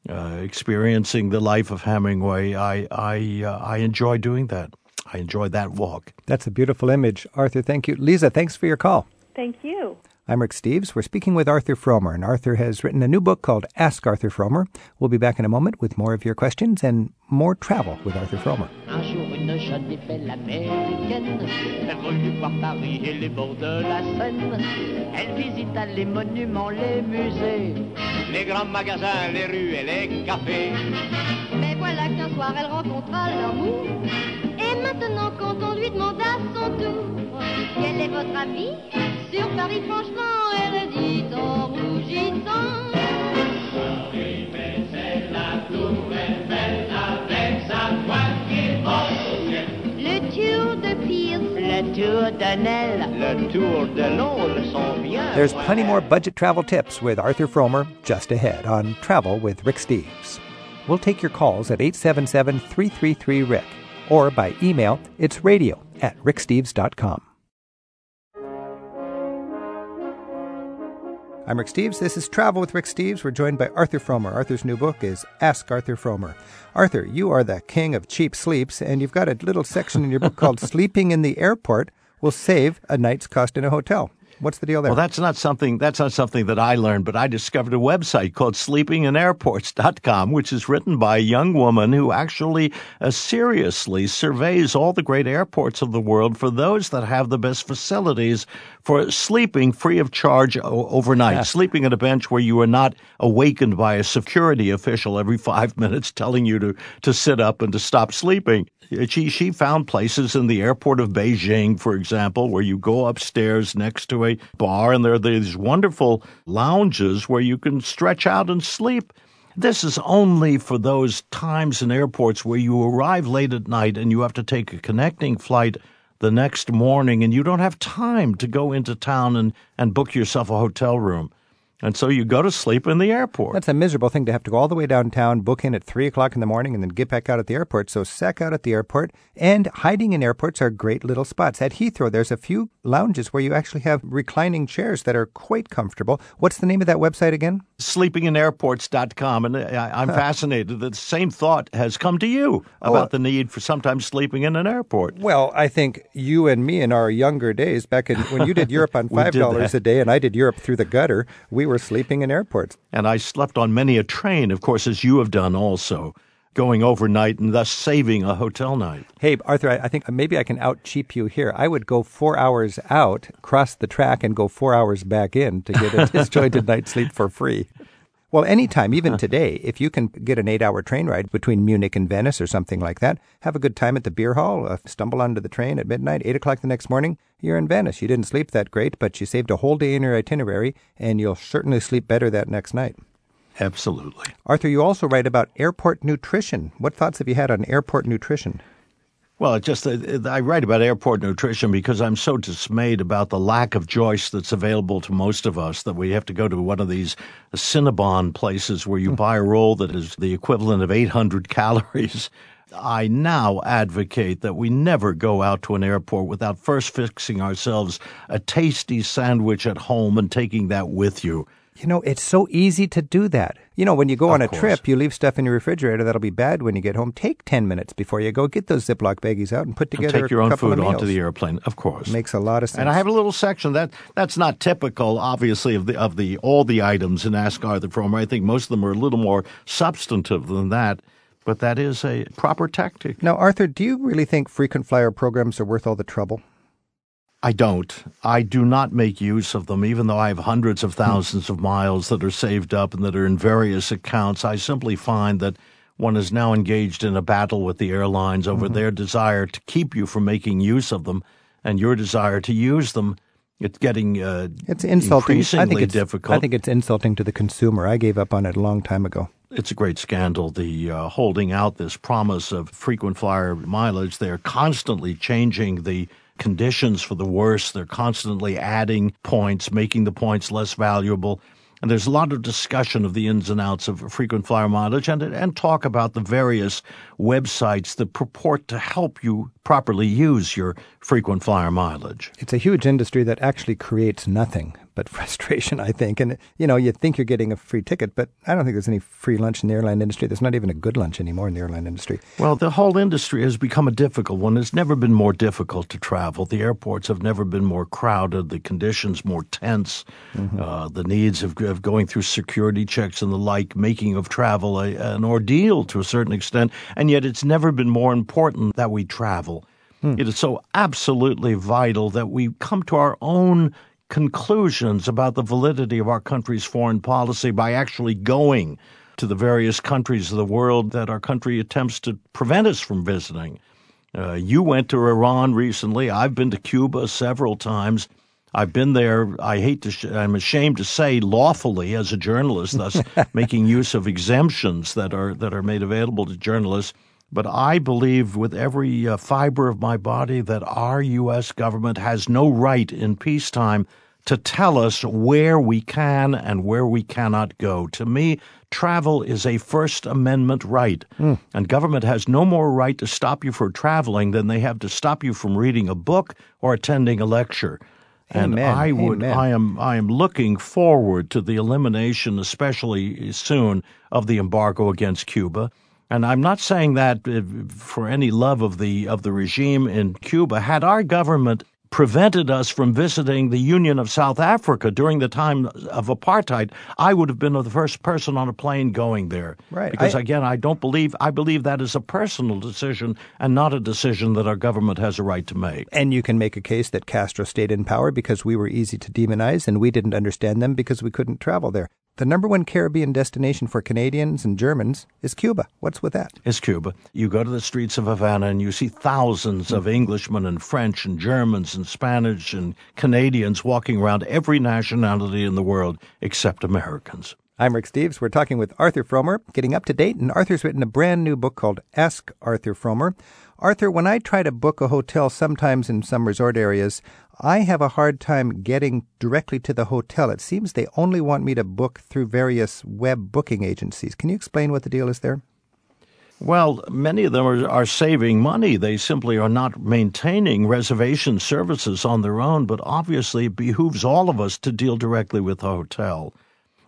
uh, experiencing the life of Hemingway. I I uh, I enjoy doing that. I enjoy that walk. That's a beautiful image, Arthur. Thank you, Lisa. Thanks for your call. Thank you. I'm Rick Steves. We're speaking with Arthur Frommer, and Arthur has written a new book called Ask Arthur Frommer. We'll be back in a moment with more of your questions and more travel with Arthur Frommer. Un jour, une jeune et belle américaine, elle voulut voir Paris et les bords de la Seine. Elle visita les monuments, les musées, les grands magasins, les rues et les cafés. Mais voilà qu'un soir, elle rencontra l'amour. Et maintenant, quand on lui demanda son tour, quel est votre avis sur Paris, franchement, elle dit en rougissant. la tour Eiffel avec sa Le tour de Pierce, le tour d'Anel, le tour de Londres sont bien. There's plenty more budget travel tips with Arthur Frommer just ahead on Travel with Rick Steves. We'll take your calls at 877 333 Rick or by email, it's radio at ricksteves.com. I'm Rick Steves. This is Travel with Rick Steves. We're joined by Arthur Frommer. Arthur's new book is Ask Arthur Frommer. Arthur, you are the king of cheap sleeps, and you've got a little section in your book called [LAUGHS] Sleeping in the Airport Will Save a Night's Cost in a Hotel. What's the deal there? Well, that's not something that's not something that I learned, but I discovered a website called sleepinginairports.com, which is written by a young woman who actually uh, seriously surveys all the great airports of the world for those that have the best facilities for sleeping free of charge o- overnight, yeah. sleeping at a bench where you are not awakened by a security official every 5 minutes telling you to to sit up and to stop sleeping. Uh, she she found places in the airport of Beijing, for example, where you go upstairs next to a bar, and there are these wonderful lounges where you can stretch out and sleep. This is only for those times in airports where you arrive late at night and you have to take a connecting flight the next morning and you don't have time to go into town and, and book yourself a hotel room. And so you go to sleep in the airport. That's a miserable thing to have to go all the way downtown, book in at 3 o'clock in the morning, and then get back out at the airport. So sack out at the airport. And hiding in airports are great little spots. At Heathrow, there's a few lounges where you actually have reclining chairs that are quite comfortable. What's the name of that website again? Sleepinginairports.com. And uh, I, am [LAUGHS] fascinated that the same thought has come to you about the need for sometimes sleeping in an airport. Well, I think you and me in our younger days, back in when you did Europe on [LAUGHS] $5 a day and I did Europe through the gutter, we were sleeping in airports. And I slept on many a train, of course, as you have done also going overnight and thus saving a hotel night. Hey, Arthur, I, I think maybe I can out cheap you here. I would go four hours out, cross the track, and go four hours back in to get a [LAUGHS] disjointed night's sleep for free. Well, anytime, even today, if you can get an eight hour train ride between Munich and Venice or something like that, have a good time at the beer hall, uh, stumble onto the train at midnight, eight o'clock the next morning, you're in Venice. You didn't sleep that great, but you saved a whole day in your itinerary, and you'll certainly sleep better that next night. Absolutely. Arthur, you also write about airport nutrition. What thoughts have you had on airport nutrition? Well, it just uh, I write about airport nutrition because I'm so dismayed about the lack of choice that's available to most of us that we have to go to one of these Cinnabon places where you buy a roll that is the equivalent of 800 [LAUGHS] calories. I now advocate that we never go out to an airport without first fixing ourselves a tasty sandwich at home and taking that with you. You know, it's so easy to do that. You know, when you go Of on a course. trip, you leave stuff in your refrigerator that'll be bad when you get home. Take 10 minutes before you go. Get those Ziploc baggies out and put And together take your own food onto the airplane, of course. Makes a lot of sense. And I have a little section that that's not typical, obviously, of the of the all the items in Ask Arthur Frommer. I think most of them are a little more substantive than that, but that is a proper tactic. Now, Arthur, do you really think frequent flyer programs are worth all the trouble? I don't. I do not make use of them, even though I have hundreds of thousands of miles that are saved up and that are in various accounts. I simply find that one is now engaged in a battle with the airlines over their desire to keep you from making use of them and your desire to use them. It's getting uh, It's insulting. increasingly I think it's, difficult. I think it's insulting to the consumer. I gave up on it a long time ago. it's a great scandal. The uh, holding out this promise of frequent flyer mileage. They're constantly changing the conditions for the worse. They're constantly adding points, making the points less valuable. And there's a lot of discussion of the ins and outs of frequent flyer mileage and, and talk about the various websites that purport to help you properly use your frequent flyer mileage. It's a huge industry that actually creates nothing but [LAUGHS] frustration, I think. And, you know, you think you're getting a free ticket, but I don't think there's any free lunch in the airline industry. There's not even a good lunch anymore in the airline industry. Well, the whole industry has become a difficult one. It's never been more difficult to travel. The airports have never been more crowded, the conditions more tense, uh, the needs of, of going through security checks and the like, making of travel a, an ordeal to a certain extent. And yet, it's never been more important that we travel. It is so absolutely vital that we come to our own conclusions about the validity of our country's foreign policy by actually going to the various countries of the world that our country attempts to prevent us from visiting. Uh, you went to Iran recently. I've been to Cuba several times. I've been there. I hate to. Sh- I'm ashamed to say, lawfully as a journalist, thus [LAUGHS] making use of exemptions that are that are made available to journalists. But I believe with every uh, fiber of my body that our U.S. government has no right in peacetime to tell us where we can and where we cannot go. To me, travel is a First Amendment right, and government has no more right to stop you from traveling than they have to stop you from reading a book or attending a lecture. And Amen. I would, Amen. I am, I am looking forward to the elimination, especially soon, of the embargo against Cuba. And I'm not saying that uh, for any love of the of the regime in Cuba. Had our government prevented us from visiting the Union of South Africa during the time of apartheid, I would have been the first person on a plane going there. Right. Because I- again, I don't believe I believe that is a personal decision and not a decision that our government has a right to make. And you can make a case that Castro stayed in power because we were easy to demonize and we didn't understand them because we couldn't travel there. The number one Caribbean destination for Canadians and Germans is Cuba. What's with that? It's Cuba. You go to the streets of Havana and you see thousands of Englishmen and French and Germans and Spanish and Canadians walking around every nationality in the world except Americans. I'm Rick Steves. We're talking with Arthur Frommer, getting up to date, and Arthur's written a brand new book called Ask Arthur Frommer. Arthur, when I try to book a hotel sometimes in some resort areas, I have a hard time getting directly to the hotel. It seems they only want me to book through various web booking agencies. Can you explain what the deal is there? Well, many of them are, are saving money. They simply are not maintaining reservation services on their own, but obviously it behooves all of us to deal directly with the hotel,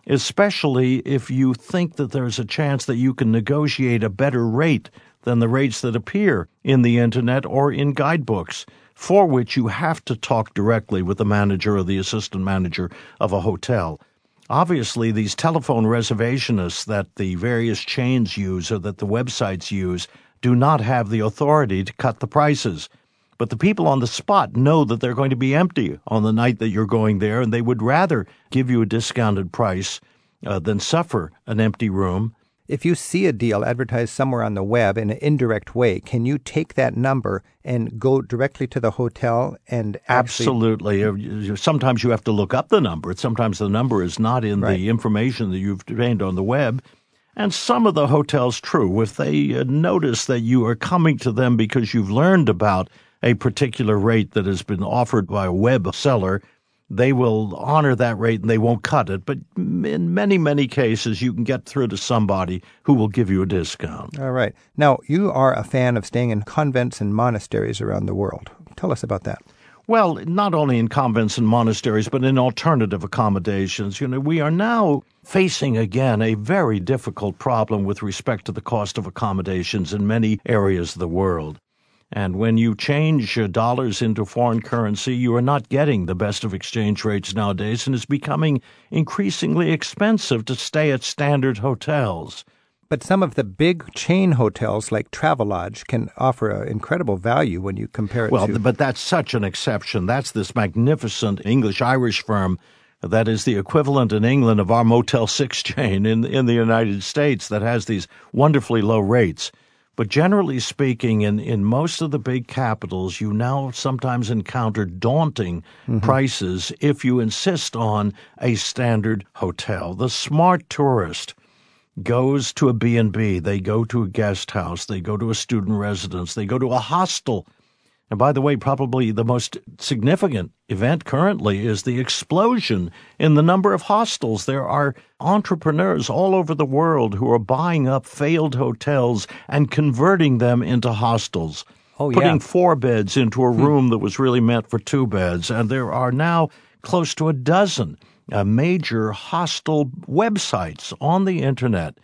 especially if you think that there's a chance that you can negotiate a better rate than the rates that appear in the internet or in guidebooks, for which you have to talk directly with the manager or the assistant manager of a hotel. obviously these telephone reservationists that the various chains use or that the websites use do not have the authority to cut the prices. But the people on the spot know that they're going to be empty on the night that you're going there, and they would rather give you a discounted price uh, than suffer an empty room. If you see a deal advertised somewhere on the web in an indirect way, can you take that number and go directly to the hotel and absolutely? Uh, sometimes you have to look up the number. Sometimes the number is not in right. the information that you've obtained on the web. And some of the hotels, true, if they uh, notice that you are coming to them because you've learned about a particular rate that has been offered by a web seller, they will honor that rate and they won't cut it. But in many, many cases, you can get through to somebody who will give you a discount. All right. Now, you are a fan of staying in convents and monasteries around the world. Tell us about that. Well, not only in convents and monasteries, but in alternative accommodations. You know, we are now facing again a very difficult problem with respect to the cost of accommodations in many areas of the world. And when you change dollars into foreign currency, you are not getting the best of exchange rates nowadays, and it's becoming increasingly expensive to stay at standard hotels. But some of the big chain hotels like Travelodge can offer an incredible value when you compare it well, to. but that's such an exception. That's this magnificent English Irish firm that is the equivalent in England of our Motel 6 chain in, in the United States that has these wonderfully low rates. But generally speaking, in, in most of the big capitals, you now sometimes encounter daunting mm-hmm. prices if you insist on a standard hotel. The smart tourist goes to a B&B, they go to a guest house, they go to a student residence, they go to a hostel and by the way, probably the most significant event currently is the explosion in the number of hostels. There are entrepreneurs all over the world who are buying up failed hotels and converting them into hostels. Oh, yeah. Putting four beds into a hmm. room that was really meant for two beds. And there are now close to a dozen uh, major hostel websites on the internet.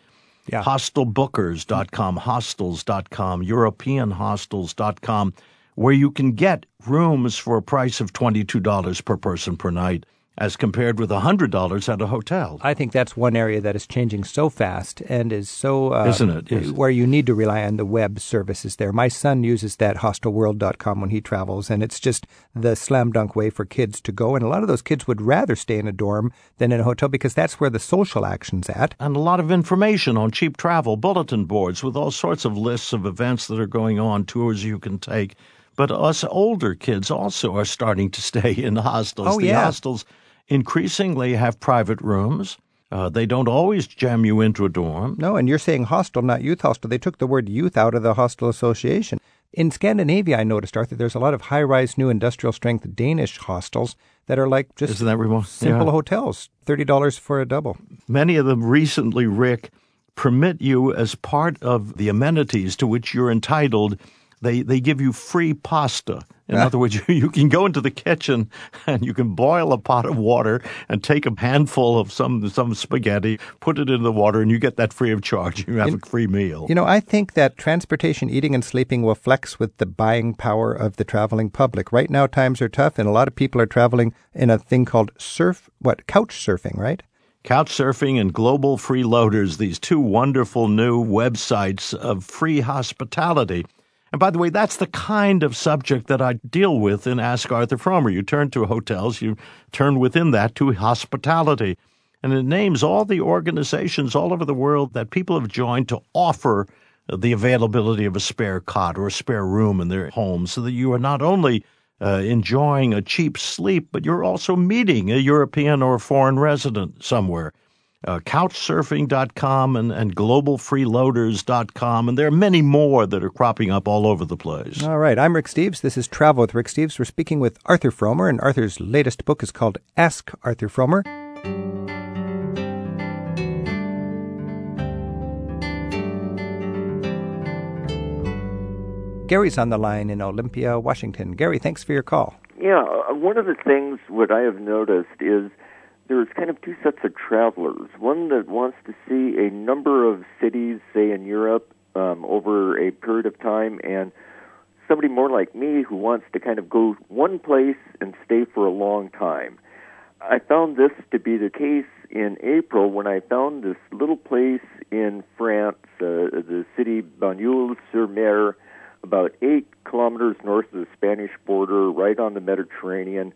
Yeah. Hostelbookers.com, hostels.com, EuropeanHostels.com where you can get rooms for a price of $22 per person per night as compared with $100 at a hotel. I think that's one area that is changing so fast and is so. Uh, Isn't it? Where you need to rely on the web services there. My son uses that hostelworld.com when he travels, and it's just the slam dunk way for kids to go. And a lot of those kids would rather stay in a dorm than in a hotel because that's where the social action's at. And a lot of information on cheap travel, bulletin boards with all sorts of lists of events that are going on, tours you can take. But us older kids also are starting to [LAUGHS] stay in hostels. Oh, the yeah. hostels increasingly have private rooms. Uh, they don't always jam you into a dorm. No, and you're saying hostel, not youth hostel. They took the word youth out of the hostel association. In Scandinavia, I noticed, Arthur, there's a lot of high rise, new industrial strength Danish hostels that are like just Isn't that remote? simple yeah. hotels, $30 for a double. Many of them recently, Rick, permit you as part of the amenities to which you're entitled they they give you free pasta. In other words, [LAUGHS] you, you can go into the kitchen and you can boil a pot of water and take a handful of some some spaghetti, put it in the water, and you get that free of charge. [LAUGHS] You have a free meal. You know, I think that transportation, eating, and sleeping will flex with the buying power of the traveling public. Right now, times are tough, and a lot of people are traveling in a thing called surf, what couch surfing, right? Couchsurfing and Global Freeloaders, these two wonderful new websites of free hospitality. And by the way, that's the kind of subject that I deal with in Ask Arthur Frommer. You turn to hotels, you turn within that to hospitality. And it names all the organizations all over the world that people have joined to offer the availability of a spare cot or a spare room in their home so that you are not only uh, enjoying a cheap sleep, but you're also meeting a European or foreign resident somewhere uh, couchsurfing.com and, and globalfreeloaders.com, and there are many more that are cropping up all over the place. All right. I'm Rick Steves. This is Travel with Rick Steves. We're speaking with Arthur Frommer, and Arthur's latest book is called Ask Arthur Frommer. Gary's on the line in Olympia, Washington. Gary, thanks for your call. Yeah, uh, one of the things what I have noticed is there's kind of two sets of travelers. One that wants to see a number of cities, say in Europe, um, over a period of time, and somebody more like me who wants to kind of go one place and stay for a long time. I found this to be the case in April when I found this little place in France, uh, the city Banyuls-sur-Mer, about eight kilometers north of the Spanish border, right on the Mediterranean.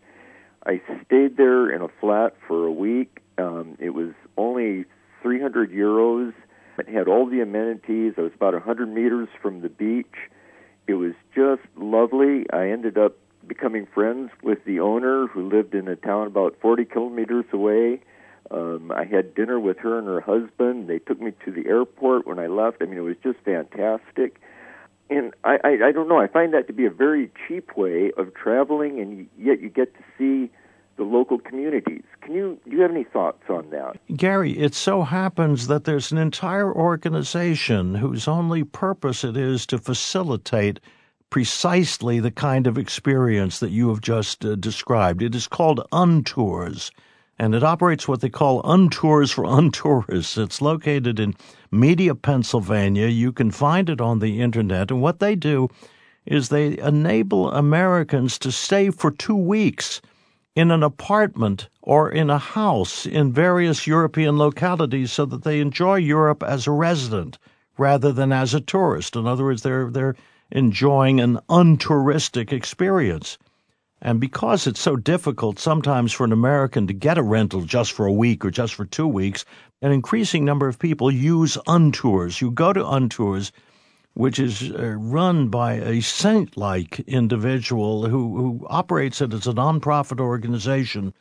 I stayed there in a flat for a week. Um, it was only 300 euros. It had all the amenities. I was about 100 meters from the beach. It was just lovely. I ended up becoming friends with the owner who lived in a town about 40 kilometers away. Um, I had dinner with her and her husband. They took me to the airport when I left. I mean, it was just fantastic. And I, I, I don't know. I find that to be a very cheap way of traveling, and yet you get to see the local communities. Can you do you have any thoughts on that? Gary, it so happens that there's an entire organization whose only purpose it is to facilitate precisely the kind of experience that you have just uh, described. It is called Untours, and it operates what they call Untours for Untourists. It's located in Media, Pennsylvania. You can find it on the internet, and what they do is they enable Americans to stay for two weeks in an apartment or in a house in various European localities so that they enjoy Europe as a resident rather than as a tourist. In other words, they're they're enjoying an untouristic experience. And because it's so difficult sometimes for an American to get a rental just for a week or just for two weeks, an increasing number of people use Untours. You go to Untours, which is uh, run by a saint like individual who, who operates it as a nonprofit organization.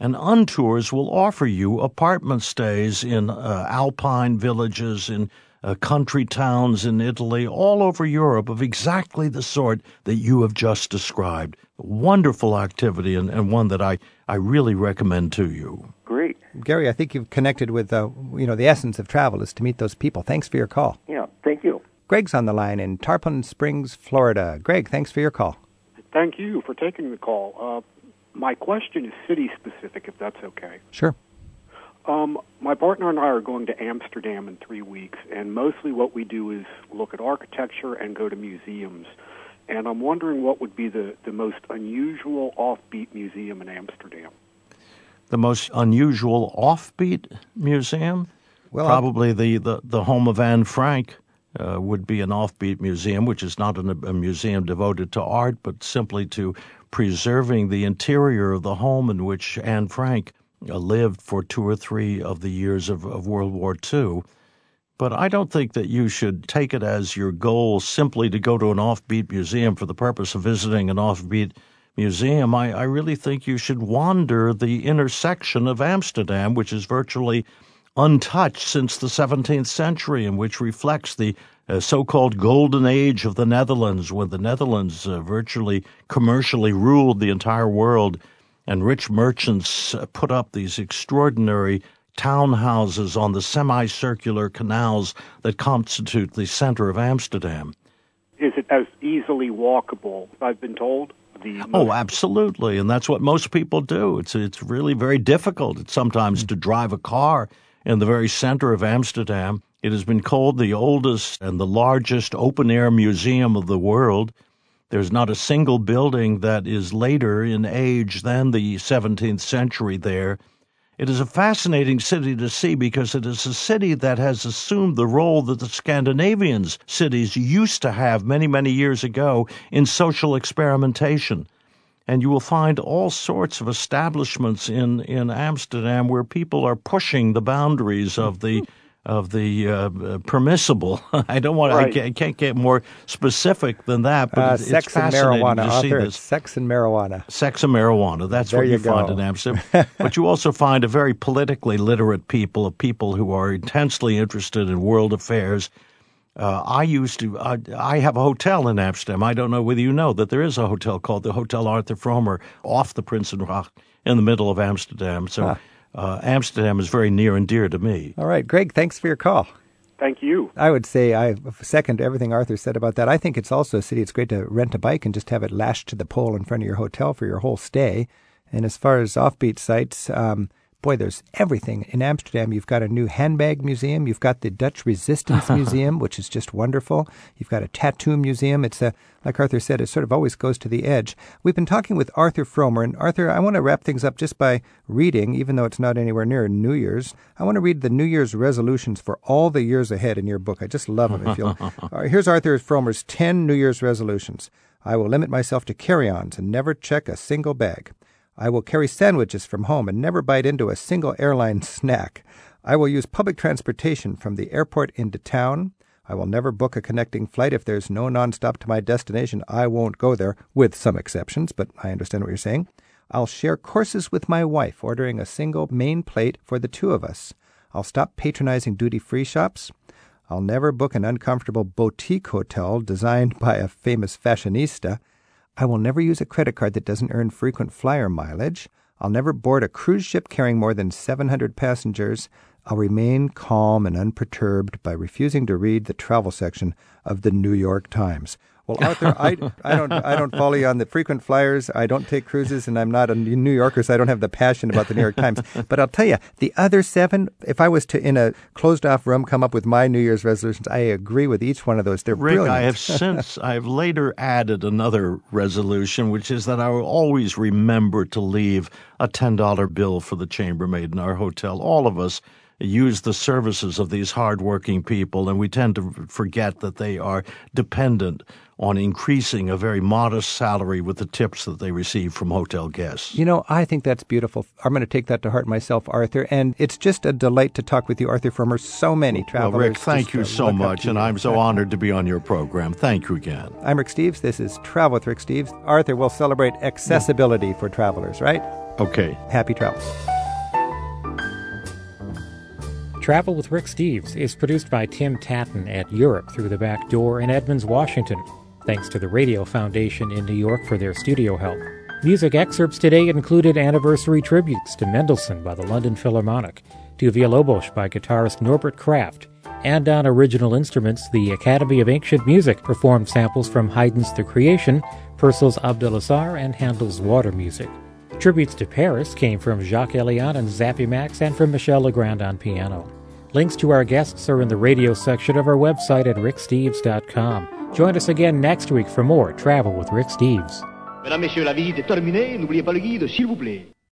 And Untours will offer you apartment stays in uh, alpine villages, in uh, country towns in Italy, all over Europe, of exactly the sort that you have just described. Wonderful activity, and, and one that I, I really recommend to you. Great. Gary, I think you've connected with, uh, you know, the essence of travel is to meet those people. Thanks for your call. Yeah, thank you. Greg's on the line in Tarpon Springs, Florida. Greg, thanks for your call. Thank you for taking the call. Uh, my question is city specific, if that's okay. Sure. Um, my partner and I are going to Amsterdam in three weeks, and mostly what we do is look at architecture and go to museums. And I'm wondering what would be the, the most unusual offbeat museum in Amsterdam. The most unusual offbeat museum? Well, Probably the, the, the home of Anne Frank. Uh, would be an offbeat museum, which is not an, a museum devoted to art, but simply to preserving the interior of the home in which Anne Frank lived for two or three of the years of, of World War II. But I don't think that you should take it as your goal simply to go to an offbeat museum for the purpose of visiting an offbeat museum. I, I really think you should wander the intersection of Amsterdam, which is virtually untouched since the 17th century, and which reflects the uh, so called golden age of the Netherlands, when the Netherlands uh, virtually commercially ruled the entire world, and rich merchants uh, put up these extraordinary townhouses on the semicircular canals that constitute the center of Amsterdam. Is it as easily walkable, I've been told? Oh, absolutely, and that's what most people do. It's it's really very difficult it's sometimes to drive a car in the very center of Amsterdam. It has been called the oldest and the largest open air museum of the world. There's not a single building that is later in age than the 17th century there. It is a fascinating city to see because it is a city that has assumed the role that the Scandinavian cities used to have many, many years ago in social experimentation and you will find all sorts of establishments in, in Amsterdam where people are pushing the boundaries of the hmm. Of the uh, permissible. [LAUGHS] I don't want. Right. I, can't, I can't get more specific than that. But Uh, it's, sex it's and marijuana, to see this. Sex and marijuana. Sex and marijuana. That's There what you you, find in Amsterdam. [LAUGHS] but you also find a very politically literate people, of people who are intensely interested in world affairs. Uh, I used to. I, I have a hotel in Amsterdam. I don't know whether you know that there is a hotel called the Hotel Arthur Frommer off the Prinsengracht in the middle of Amsterdam. So uh, Amsterdam is very near and dear to me. All right, Greg, thanks for your call. Thank you. I would say I second everything Arthur said about that. I think it's also a city. It's great to rent a bike and just have it lashed to the pole in front of your hotel for your whole stay. And as far as offbeat sites, um, boy, there's everything. In Amsterdam, you've got a new handbag museum. You've got the Dutch Resistance [LAUGHS] Museum, which is just wonderful. You've got a tattoo museum. It's a, like Arthur said, it sort of always goes to the edge. We've been talking with Arthur Frommer. And Arthur, I want to wrap things up just by reading, even though it's not anywhere near New Year's. I want to read the New Year's resolutions for all the years ahead in your book. I just love them. If you'll, here's Arthur Frommer's 10 New Year's resolutions. I will limit myself to carry ons and never check a single bag. I will carry sandwiches from home and never bite into a single airline snack. I will use public transportation from the airport into town. I will never book a connecting flight if there's no nonstop to my destination. I won't go there, with some exceptions, but I understand what you're saying. I'll share courses with my wife, ordering a single main plate for the two of us. I'll stop patronizing duty free shops. I'll never book an uncomfortable boutique hotel designed by a famous fashionista. I will never use a credit card that doesn't earn frequent flyer mileage. I'll never board a cruise ship carrying more than 700 passengers. I'll remain calm and unperturbed by refusing to read the travel section of the New York Times. Well, Arthur, I, I don't I don't follow you on the frequent flyers. I don't take cruises, and I'm not a New Yorker, so I don't have the passion about the New York Times. [LAUGHS] But I'll tell you, the other seven, if I was to in a closed off room come up with my New Year's resolutions, I agree with each one of those. They're Rick, brilliant. I have since [LAUGHS] I've later added another resolution, which is that I will always remember to leave a ten dollar bill for the chambermaid in our hotel. All of us use the services of these hardworking people, and we tend to forget that they are dependent on increasing a very modest salary with the tips that they receive from hotel guests. You know, I think that's beautiful. I'm going to take that to heart myself, Arthur. And it's just a delight to talk with you, Arthur Frommer. So many travelers. Well, Rick, thank you so much, and. I'm so honored to be on your program. Thank you again. I'm Rick Steves. This is Travel with Rick Steves. Arthur, we'll celebrate accessibility for travelers, right? Okay. Happy travels. Travel with Rick Steves is produced by Tim Tattan at Europe Through the Back Door in Edmonds, Washington. Thanks to the Radio Foundation in New York for their studio help. Music excerpts today included anniversary tributes to Mendelssohn by the London Philharmonic, to Villalobos by guitarist Norbert Kraft, and on original instruments, the Academy of Ancient Music performed samples from Haydn's The Creation, Purcell's Abdelazar, and Handel's Water Music. Tributes to Paris came from Jacques Hélian and Zappy Max and from Michel Legrand on piano. Links to our guests are in the radio section of our website at ricksteves.com. Join us again next week for more Travel with Rick Steves. Mesdames, Messieurs, la visite est terminée. N'oubliez pas le guide, s'il vous plaît.